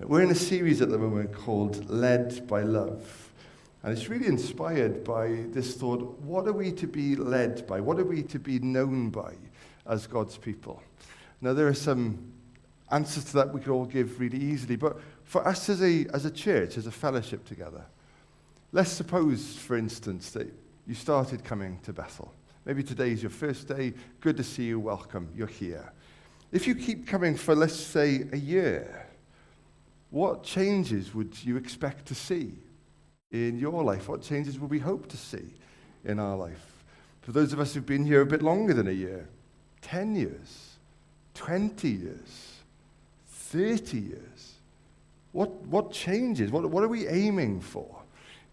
We're in a series at the moment called Led by Love. And it's really inspired by this thought what are we to be led by? What are we to be known by as God's people? Now, there are some answers to that we could all give really easily, but for us as a, as a church, as a fellowship together, let's suppose, for instance, that you started coming to Bethel. Maybe today is your first day. Good to see you. Welcome. You're here. If you keep coming for, let's say, a year, what changes would you expect to see in your life? What changes would we hope to see in our life? For those of us who've been here a bit longer than a year, 10 years, 20 years, 30 years, what, what changes? What, what are we aiming for?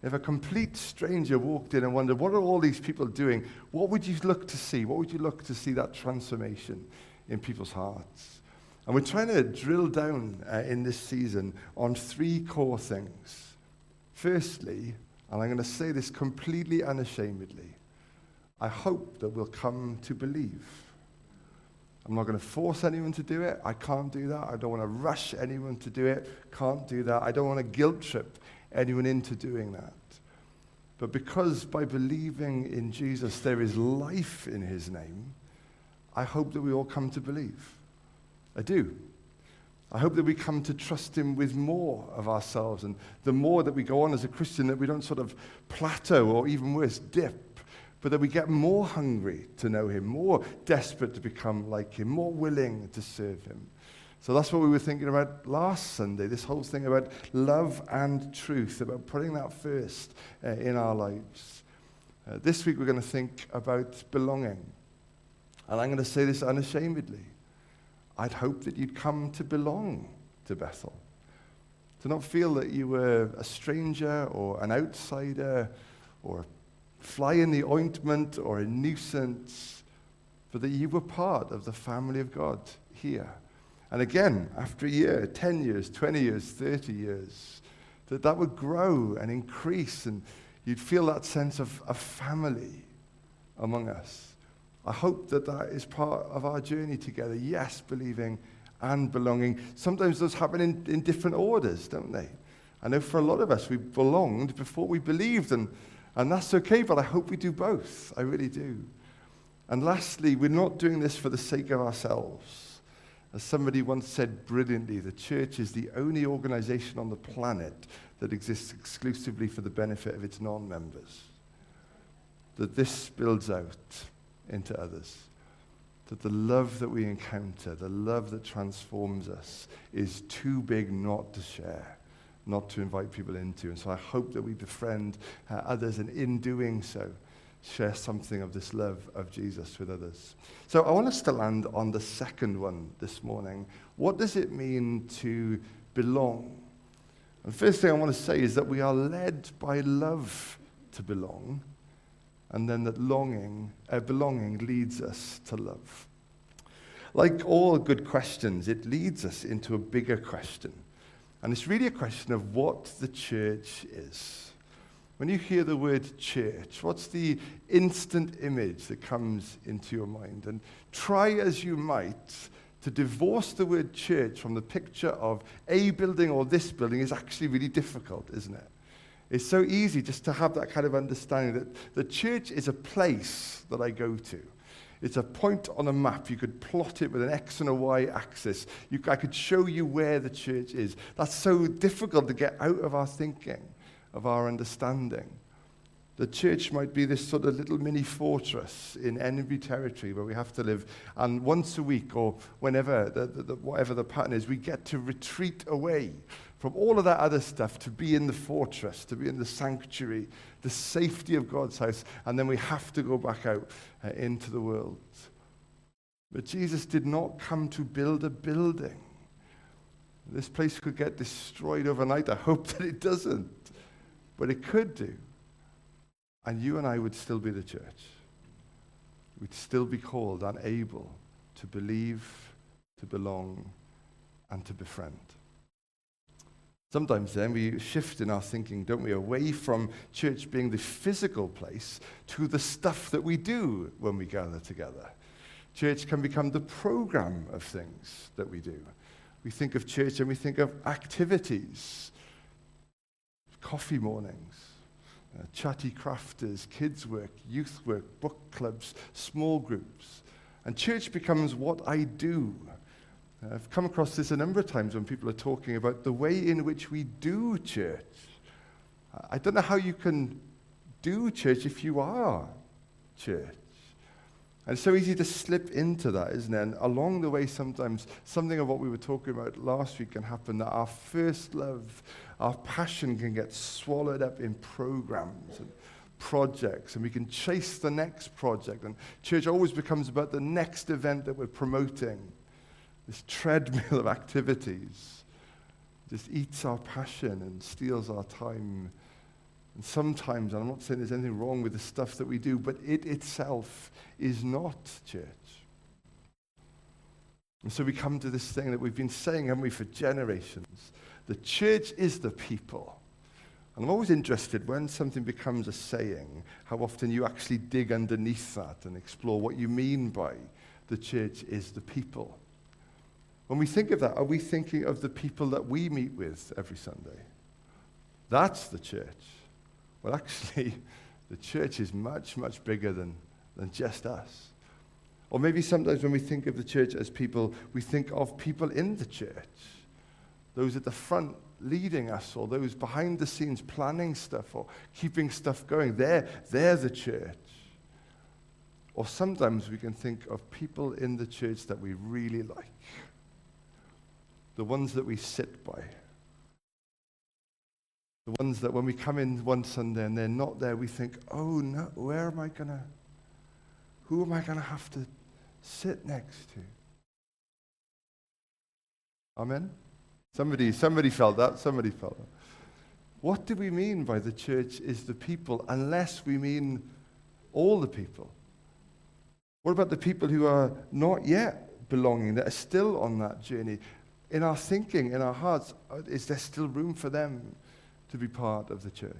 If a complete stranger walked in and wondered, what are all these people doing? What would you look to see? What would you look to see that transformation in people's hearts? And we're trying to drill down uh, in this season on three core things. Firstly, and I'm going to say this completely unashamedly, I hope that we'll come to believe. I'm not going to force anyone to do it. I can't do that. I don't want to rush anyone to do it. Can't do that. I don't want to guilt trip anyone into doing that. But because by believing in Jesus there is life in his name, I hope that we all come to believe. I do. I hope that we come to trust him with more of ourselves. And the more that we go on as a Christian, that we don't sort of plateau or even worse, dip, but that we get more hungry to know him, more desperate to become like him, more willing to serve him. So that's what we were thinking about last Sunday this whole thing about love and truth, about putting that first uh, in our lives. Uh, this week we're going to think about belonging. And I'm going to say this unashamedly. I'd hope that you'd come to belong to Bethel, to not feel that you were a stranger or an outsider or a fly in the ointment or a nuisance, but that you were part of the family of God here. And again, after a year, 10 years, 20 years, 30 years, that that would grow and increase and you'd feel that sense of a family among us. I hope that that is part of our journey together. Yes, believing and belonging. Sometimes those happen in, in different orders, don't they? I know for a lot of us, we belonged before we believed, and, and that's okay, but I hope we do both. I really do. And lastly, we're not doing this for the sake of ourselves. As somebody once said brilliantly, the church is the only organization on the planet that exists exclusively for the benefit of its non members. That this builds out into others. That the love that we encounter, the love that transforms us, is too big not to share, not to invite people into. And so I hope that we befriend uh, others, and in doing so, share something of this love of Jesus with others. So I want us to land on the second one this morning. What does it mean to belong? And first thing I want to say is that we are led by love to belong, and then that longing, uh, belonging leads us to love. Like all good questions, it leads us into a bigger question. And it's really a question of what the church is. When you hear the word church, what's the instant image that comes into your mind? And try as you might to divorce the word church from the picture of a building or this building is actually really difficult, isn't it? It's so easy just to have that kind of understanding that the church is a place that I go to. It's a point on a map. You could plot it with an X and a Y axis. You, I could show you where the church is. That's so difficult to get out of our thinking of our understanding. The church might be this sort of little mini fortress in enemy territory where we have to live. And once a week or whenever, the, the, the, whatever the pattern is, we get to retreat away from all of that other stuff to be in the fortress, to be in the sanctuary, the safety of God's house. And then we have to go back out uh, into the world. But Jesus did not come to build a building. This place could get destroyed overnight. I hope that it doesn't. But it could do. And you and I would still be the church. We'd still be called and able to believe, to belong, and to befriend. Sometimes then we shift in our thinking, don't we, away from church being the physical place to the stuff that we do when we gather together. Church can become the program of things that we do. We think of church and we think of activities, coffee mornings, uh, chatty crafters, kids' work, youth work, book clubs, small groups. And church becomes what I do. I've come across this a number of times when people are talking about the way in which we do church. I don't know how you can do church if you are church. And it's so easy to slip into that, isn't it? And along the way, sometimes something of what we were talking about last week can happen that our first love, our passion can get swallowed up in programs and projects, and we can chase the next project. And church always becomes about the next event that we're promoting. This treadmill of activities just eats our passion and steals our time and sometimes, and I'm not saying there's anything wrong with the stuff that we do, but it itself is not church. And so we come to this thing that we've been saying, haven't we, for generations. The church is the people. And I'm always interested when something becomes a saying, how often you actually dig underneath that and explore what you mean by the church is the people. When we think of that, are we thinking of the people that we meet with every Sunday? That's the church. Well, actually, the church is much, much bigger than, than just us. Or maybe sometimes when we think of the church as people, we think of people in the church, those at the front leading us, or those behind the scenes planning stuff or keeping stuff going. They're, they're the church. Or sometimes we can think of people in the church that we really like, the ones that we sit by the ones that when we come in one Sunday and they're not there, we think, oh no, where am I going to, who am I going to have to sit next to? Amen? Somebody, somebody felt that. Somebody felt that. What do we mean by the church is the people unless we mean all the people? What about the people who are not yet belonging, that are still on that journey? In our thinking, in our hearts, uh, is there still room for them? to be part of the church?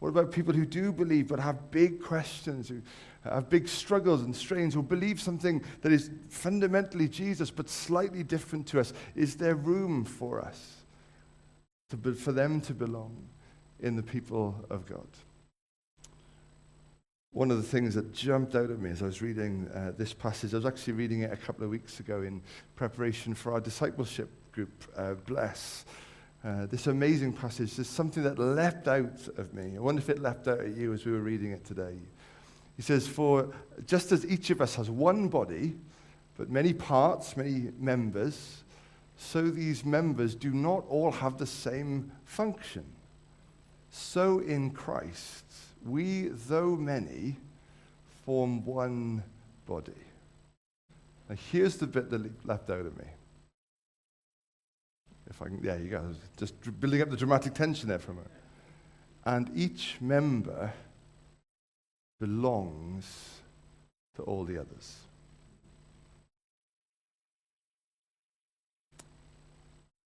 What about people who do believe but have big questions, who have big struggles and strains, who believe something that is fundamentally Jesus but slightly different to us? Is there room for us, to be, for them to belong in the people of God? One of the things that jumped out at me as I was reading uh, this passage, I was actually reading it a couple of weeks ago in preparation for our discipleship group, uh, Bless. Uh, this amazing passage. There's something that leapt out of me. I wonder if it leapt out at you as we were reading it today. He says, For just as each of us has one body, but many parts, many members, so these members do not all have the same function. So in Christ, we, though many, form one body. Now, here's the bit that left out of me. If I can, yeah, you go. Just building up the dramatic tension there for a moment. And each member belongs to all the others.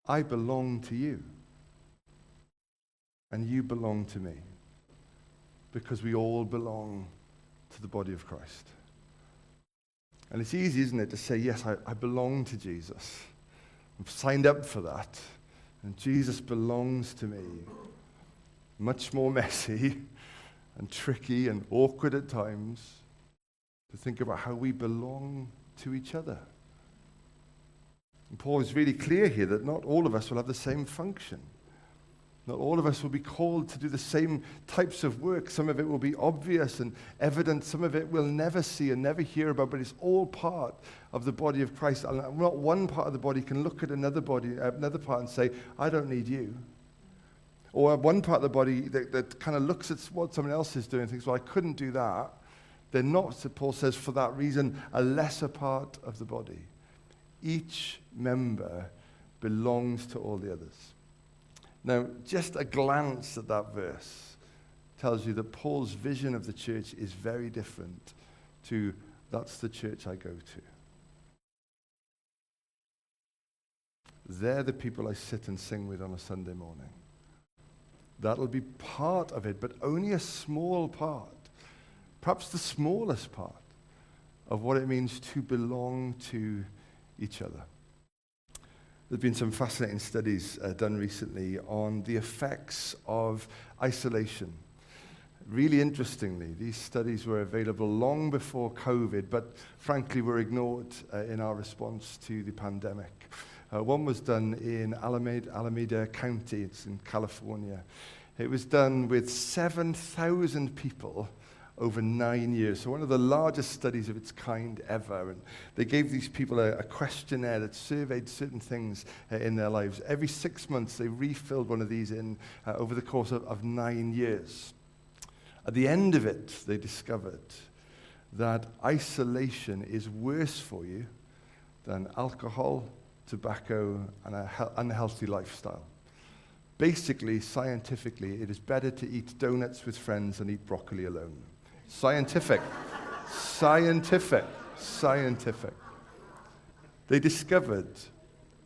I belong to you. And you belong to me. Because we all belong to the body of Christ. And it's easy, isn't it, to say, yes, I, I belong to Jesus. I've signed up for that. And Jesus belongs to me. Much more messy and tricky and awkward at times to think about how we belong to each other. And Paul is really clear here that not all of us will have the same function. Not all of us will be called to do the same types of work. Some of it will be obvious and evident. Some of it we'll never see and never hear about, but it's all part of the body of Christ. And not one part of the body can look at another body, uh, another part and say, I don't need you. Or one part of the body that, that kind of looks at what someone else is doing and thinks, well, I couldn't do that. They're not, Paul says, for that reason, a lesser part of the body. Each member belongs to all the others. Now, just a glance at that verse tells you that Paul's vision of the church is very different to that's the church I go to. They're the people I sit and sing with on a Sunday morning. That'll be part of it, but only a small part, perhaps the smallest part of what it means to belong to each other. There's been some fascinating studies uh, done recently on the effects of isolation. Really interestingly, these studies were available long before COVID, but frankly were ignored uh, in our response to the pandemic. Uh, one was done in Alameda, Alameda County, it's in California. It was done with 7,000 people over nine years. So, one of the largest studies of its kind ever. And they gave these people a, a questionnaire that surveyed certain things uh, in their lives. Every six months, they refilled one of these in uh, over the course of, of nine years. At the end of it, they discovered that isolation is worse for you than alcohol, tobacco, and an unhealthy lifestyle. Basically, scientifically, it is better to eat donuts with friends than eat broccoli alone. Scientific. scientific. Scientific. They discovered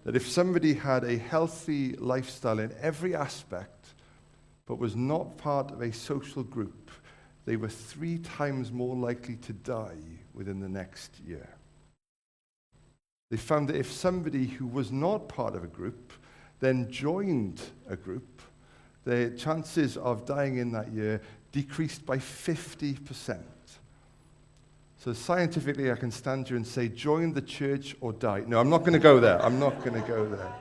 that if somebody had a healthy lifestyle in every aspect, but was not part of a social group, they were three times more likely to die within the next year. They found that if somebody who was not part of a group then joined a group, the chances of dying in that year decreased by 50%. So scientifically, I can stand here and say, join the church or die. No, I'm not going to go there. I'm not going to go there.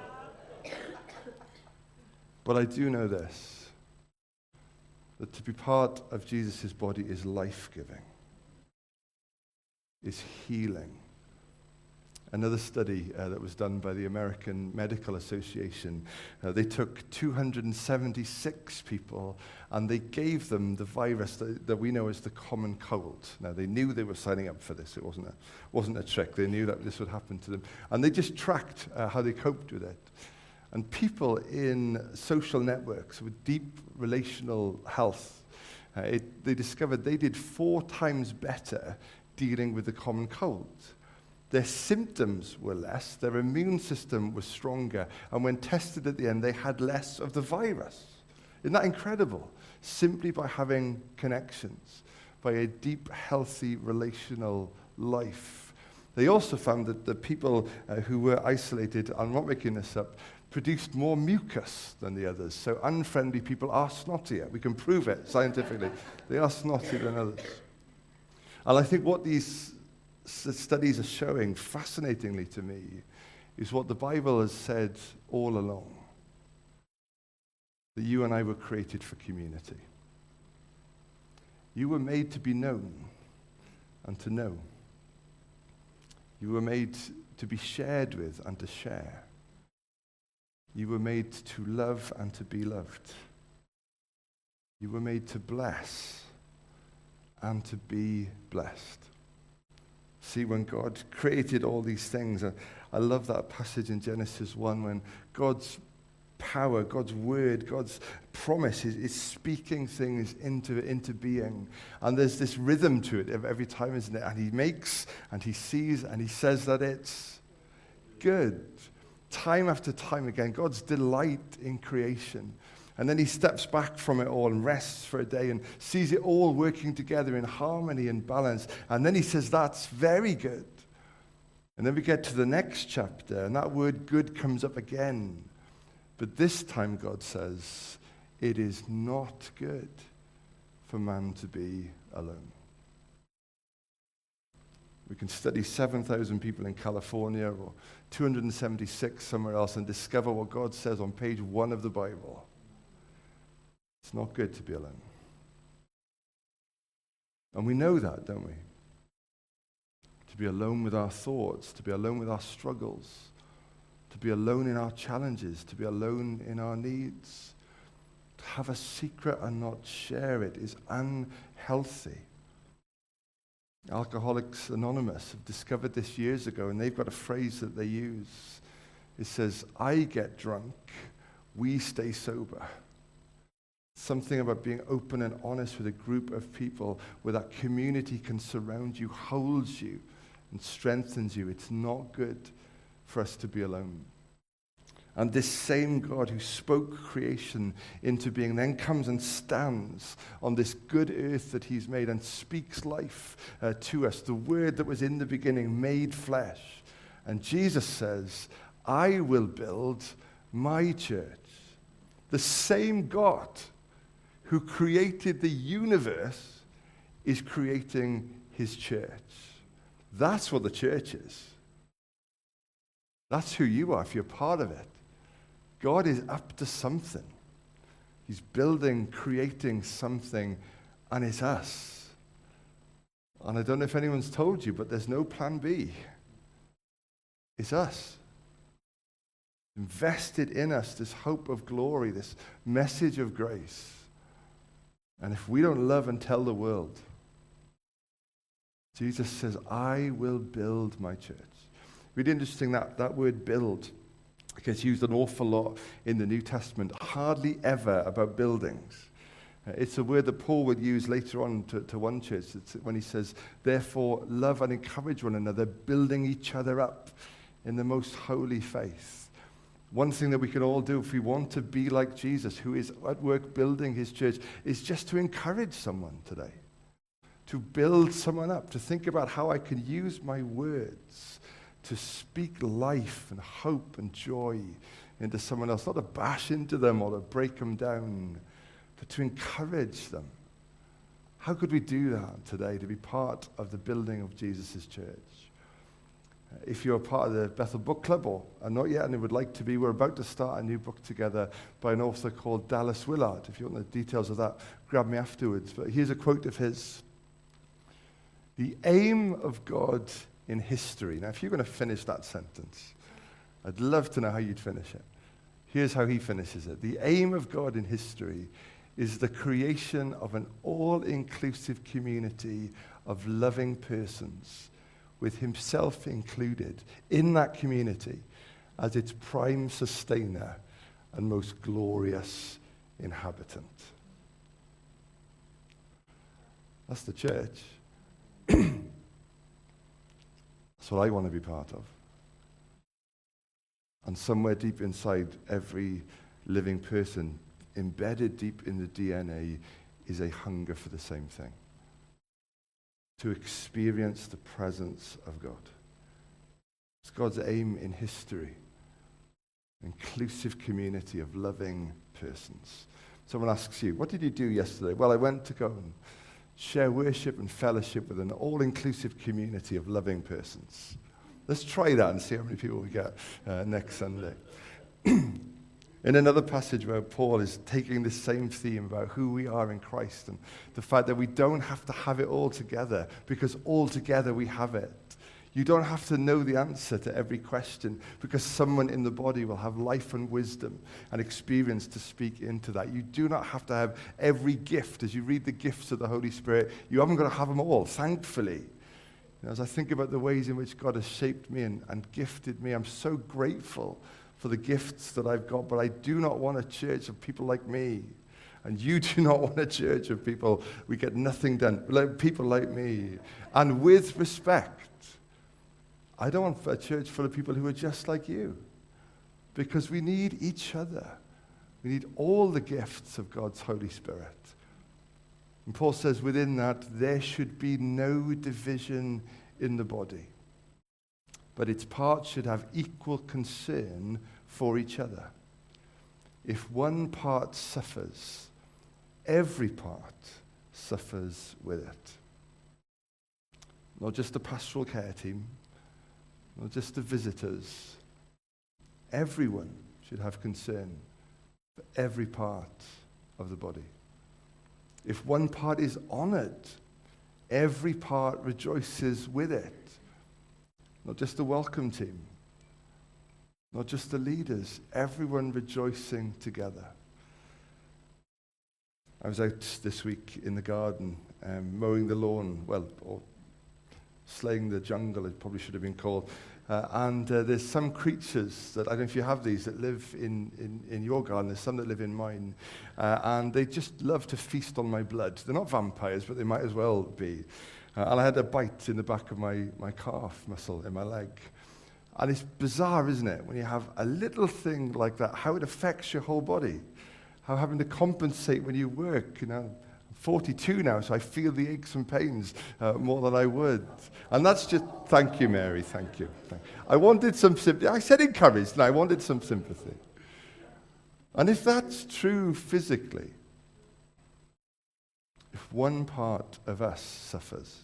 But I do know this that to be part of Jesus' body is life giving, is healing, another study uh, that was done by the American Medical Association. Uh, they took 276 people and they gave them the virus that, that we know as the common cold. Now, they knew they were signing up for this. It wasn't a, wasn't a trick. They knew that this would happen to them. And they just tracked uh, how they coped with it. And people in social networks with deep relational health Uh, it, they discovered they did four times better dealing with the common cold. Their symptoms were less, their immune system was stronger, and when tested at the end, they had less of the virus. Isn't that incredible? Simply by having connections, by a deep, healthy relational life. They also found that the people uh, who were isolated, I'm not making this up, produced more mucus than the others. So unfriendly people are snottier. We can prove it scientifically. they are snottier than others. And I think what these studies are showing, fascinatingly to me, is what the Bible has said all along that you and I were created for community. You were made to be known and to know. You were made to be shared with and to share. You were made to love and to be loved. You were made to bless and to be blessed. See, when God created all these things, I love that passage in Genesis 1 when God's power, God's word, God's promise is, is, speaking things into, into being. And there's this rhythm to it every time, isn't it? And he makes and he sees and he says that it's good. Time after time again, God's delight in creation. And then he steps back from it all and rests for a day and sees it all working together in harmony and balance. And then he says, That's very good. And then we get to the next chapter, and that word good comes up again. But this time, God says, It is not good for man to be alone. We can study 7,000 people in California or 276 somewhere else and discover what God says on page one of the Bible. It's not good to be alone. And we know that, don't we? To be alone with our thoughts, to be alone with our struggles, to be alone in our challenges, to be alone in our needs. To have a secret and not share it is unhealthy. Alcoholics Anonymous have discovered this years ago, and they've got a phrase that they use. It says, I get drunk, we stay sober. Something about being open and honest with a group of people where that community can surround you, holds you, and strengthens you. It's not good for us to be alone. And this same God who spoke creation into being then comes and stands on this good earth that he's made and speaks life uh, to us. The word that was in the beginning made flesh. And Jesus says, I will build my church. The same God who created the universe is creating his church. That's what the church is. That's who you are if you're part of it. God is up to something. He's building, creating something, and it's us. And I don't know if anyone's told you, but there's no plan B. It's us. Invested in us this hope of glory, this message of grace. And if we don't love and tell the world, Jesus says, I will build my church. Really interesting that, that word build gets used an awful lot in the New Testament, hardly ever about buildings. Uh, it's a word that Paul would use later on to, to one church it's when he says, Therefore, love and encourage one another, building each other up in the most holy faith. One thing that we can all do if we want to be like Jesus, who is at work building his church, is just to encourage someone today, to build someone up, to think about how I can use my words to speak life and hope and joy into someone else, not to bash into them or to break them down, but to encourage them. How could we do that today to be part of the building of Jesus' church? If you're part of the Bethel Book Club or are not yet and would like to be, we're about to start a new book together by an author called Dallas Willard. If you want the details of that, grab me afterwards. But here's a quote of his The aim of God in history. Now, if you're going to finish that sentence, I'd love to know how you'd finish it. Here's how he finishes it The aim of God in history is the creation of an all inclusive community of loving persons, with himself included in that community as its prime sustainer and most glorious inhabitant. That's the church. That's what I want to be part of. And somewhere deep inside every living person, embedded deep in the DNA, is a hunger for the same thing to experience the presence of God. It's God's aim in history inclusive community of loving persons. Someone asks you, What did you do yesterday? Well, I went to go and share worship and fellowship with an all inclusive community of loving persons. Let's try that and see how many people we get uh, next Sunday. in another passage where Paul is taking the same theme about who we are in Christ and the fact that we don't have to have it all together because all together we have it. You don't have to know the answer to every question because someone in the body will have life and wisdom and experience to speak into that. You do not have to have every gift. As you read the gifts of the Holy Spirit, you haven't got to have them all, thankfully. You know, as I think about the ways in which God has shaped me and, and gifted me, I'm so grateful for the gifts that I've got, but I do not want a church of people like me. And you do not want a church of people, we get nothing done, like people like me. And with respect, I don't want a church full of people who are just like you because we need each other. We need all the gifts of God's Holy Spirit. And Paul says within that, there should be no division in the body, but its parts should have equal concern for each other. If one part suffers, every part suffers with it. Not just the pastoral care team, not just the visitors. Everyone should have concern for every part of the body. If one part is honored, every part rejoices with it. Not just the welcome team, not just the leaders, everyone rejoicing together. I was out this week in the garden, um, mowing the lawn, well, or slaying the jungle, it probably should have been called. Uh, and uh, there's some creatures that, I don't know if you have these, that live in, in, in your garden. There's some that live in mine. Uh, and they just love to feast on my blood. They're not vampires, but they might as well be. Uh, and I had a bite in the back of my, my calf muscle in my leg. And it's bizarre, isn't it, when you have a little thing like that, how it affects your whole body. How having to compensate when you work, you know, I'm 42 now, so I feel the aches and pains uh, more than I would. And that's just, thank you, Mary, thank you. I wanted some sympathy. I said encouraged, and I wanted some sympathy. And if that's true physically, if one part of us suffers,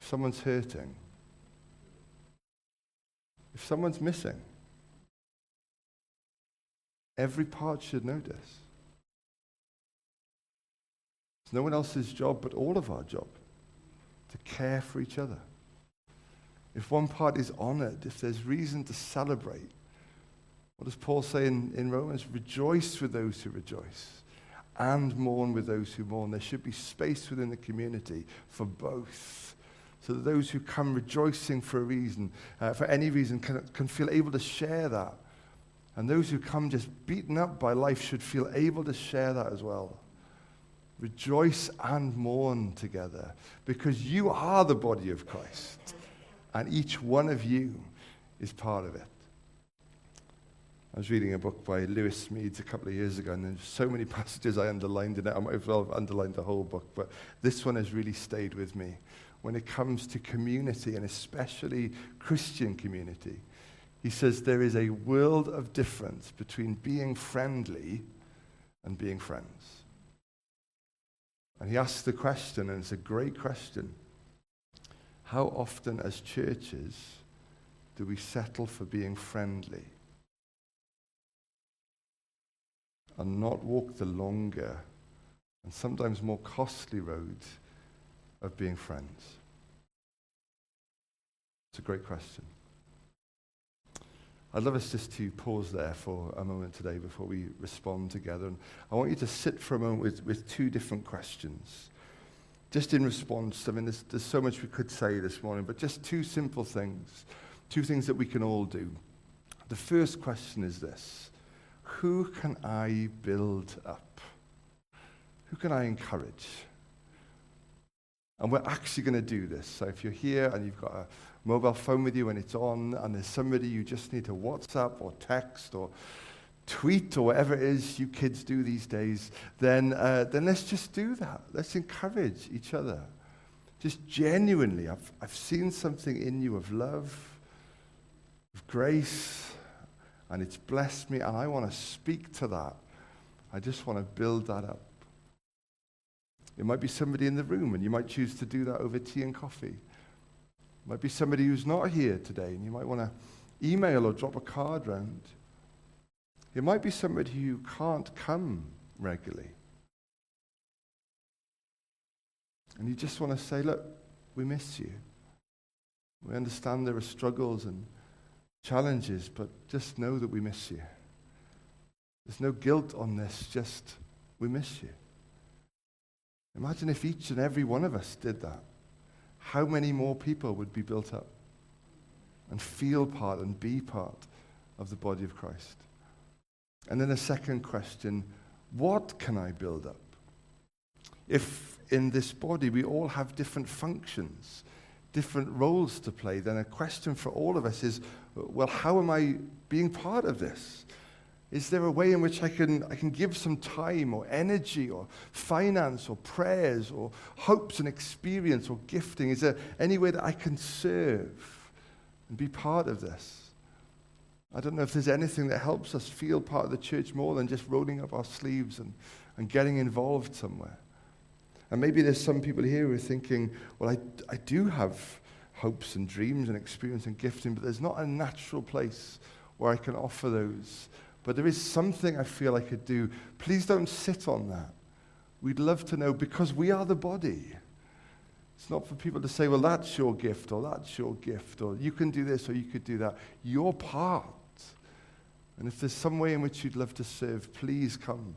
if someone's hurting, if someone's missing, every part should notice. It's no one else's job but all of our job to care for each other. If one part is honored, if there's reason to celebrate, what does Paul say in, in Romans? Rejoice with those who rejoice and mourn with those who mourn. There should be space within the community for both. So that those who come rejoicing for a reason, uh, for any reason, can, can feel able to share that. And those who come just beaten up by life should feel able to share that as well. Rejoice and mourn together because you are the body of Christ and each one of you is part of it. I was reading a book by Lewis Smedes a couple of years ago, and there's so many passages I underlined in it. I might as well have underlined the whole book, but this one has really stayed with me when it comes to community, and especially Christian community. He says there is a world of difference between being friendly and being friends. And he asks the question, and it's a great question how often, as churches, do we settle for being friendly and not walk the longer and sometimes more costly road of being friends? It's a great question. I'd love us just to pause there for a moment today before we respond together. And I want you to sit for a moment with, with two different questions. Just in response, I mean, there's, there's so much we could say this morning, but just two simple things, two things that we can all do. The first question is this Who can I build up? Who can I encourage? And we're actually going to do this. So if you're here and you've got a mobile phone with you and it's on, and there's somebody you just need to WhatsApp or text or tweet or whatever it is you kids do these days, then, uh, then let's just do that. Let's encourage each other. Just genuinely, I've, I've seen something in you of love, of grace, and it's blessed me, and I want to speak to that. I just want to build that up. It might be somebody in the room, and you might choose to do that over tea and coffee. It might be somebody who's not here today, and you might want to email or drop a card round. It might be somebody who can't come regularly. And you just want to say, look, we miss you. We understand there are struggles and challenges, but just know that we miss you. There's no guilt on this, just we miss you. Imagine if each and every one of us did that how many more people would be built up and feel part and be part of the body of Christ? And then a second question what can I build up? If in this body we all have different functions, different roles to play, then a question for all of us is well, how am I being part of this? Is there a way in which I can, I can give some time or energy or finance or prayers or hopes and experience or gifting? Is there any way that I can serve and be part of this? I don't know if there's anything that helps us feel part of the church more than just rolling up our sleeves and, and getting involved somewhere. And maybe there's some people here who are thinking, well, I, I do have hopes and dreams and experience and gifting, but there's not a natural place where I can offer those but there is something I feel I could do. Please don't sit on that. We'd love to know because we are the body. It's not for people to say, well, that's your gift, or that's your gift, or you can do this, or you could do that. Your part. And if there's some way in which you'd love to serve, please come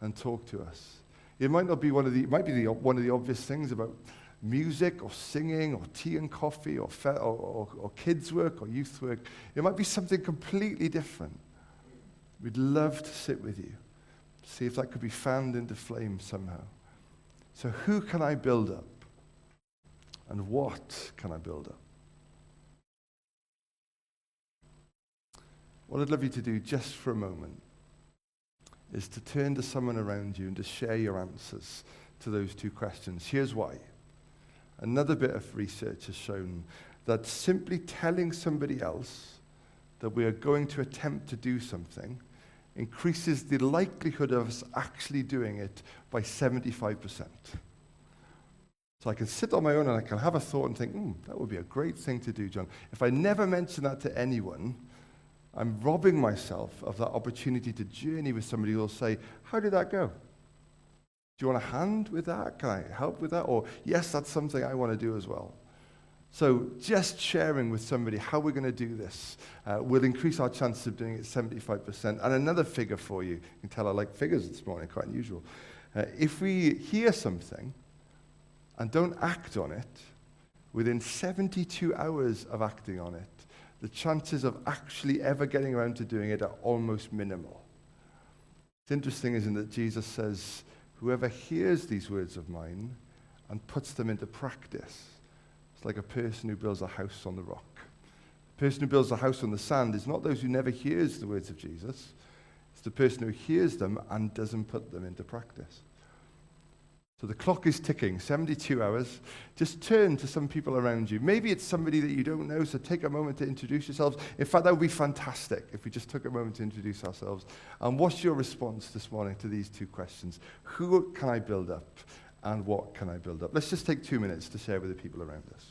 and talk to us. It might not be one of the, it might be the, one of the obvious things about music or singing or tea and coffee or, fe- or, or, or kids' work or youth work. It might be something completely different. We'd love to sit with you, see if that could be fanned into flame somehow. So, who can I build up? And what can I build up? What I'd love you to do just for a moment is to turn to someone around you and to share your answers to those two questions. Here's why. Another bit of research has shown that simply telling somebody else that we are going to attempt to do something increases the likelihood of us actually doing it by 75%. So I can sit on my own and I can have a thought and think, hmm, that would be a great thing to do, John. If I never mention that to anyone, I'm robbing myself of that opportunity to journey with somebody who will say, How did that go? Do you want a hand with that? Can I help with that? Or, Yes, that's something I want to do as well. So, just sharing with somebody how we're going to do this uh, will increase our chances of doing it 75%. And another figure for you, you can tell I like figures this morning, quite unusual. Uh, if we hear something and don't act on it, within 72 hours of acting on it, the chances of actually ever getting around to doing it are almost minimal. It's interesting, isn't it, that Jesus says, Whoever hears these words of mine and puts them into practice, like a person who builds a house on the rock. The person who builds a house on the sand is not those who never hears the words of Jesus. It's the person who hears them and doesn't put them into practice. So the clock is ticking, 72 hours. Just turn to some people around you. Maybe it's somebody that you don't know, so take a moment to introduce yourselves. In fact, that would be fantastic if we just took a moment to introduce ourselves. And what's your response this morning to these two questions? Who can I build up, and what can I build up? Let's just take two minutes to share with the people around us.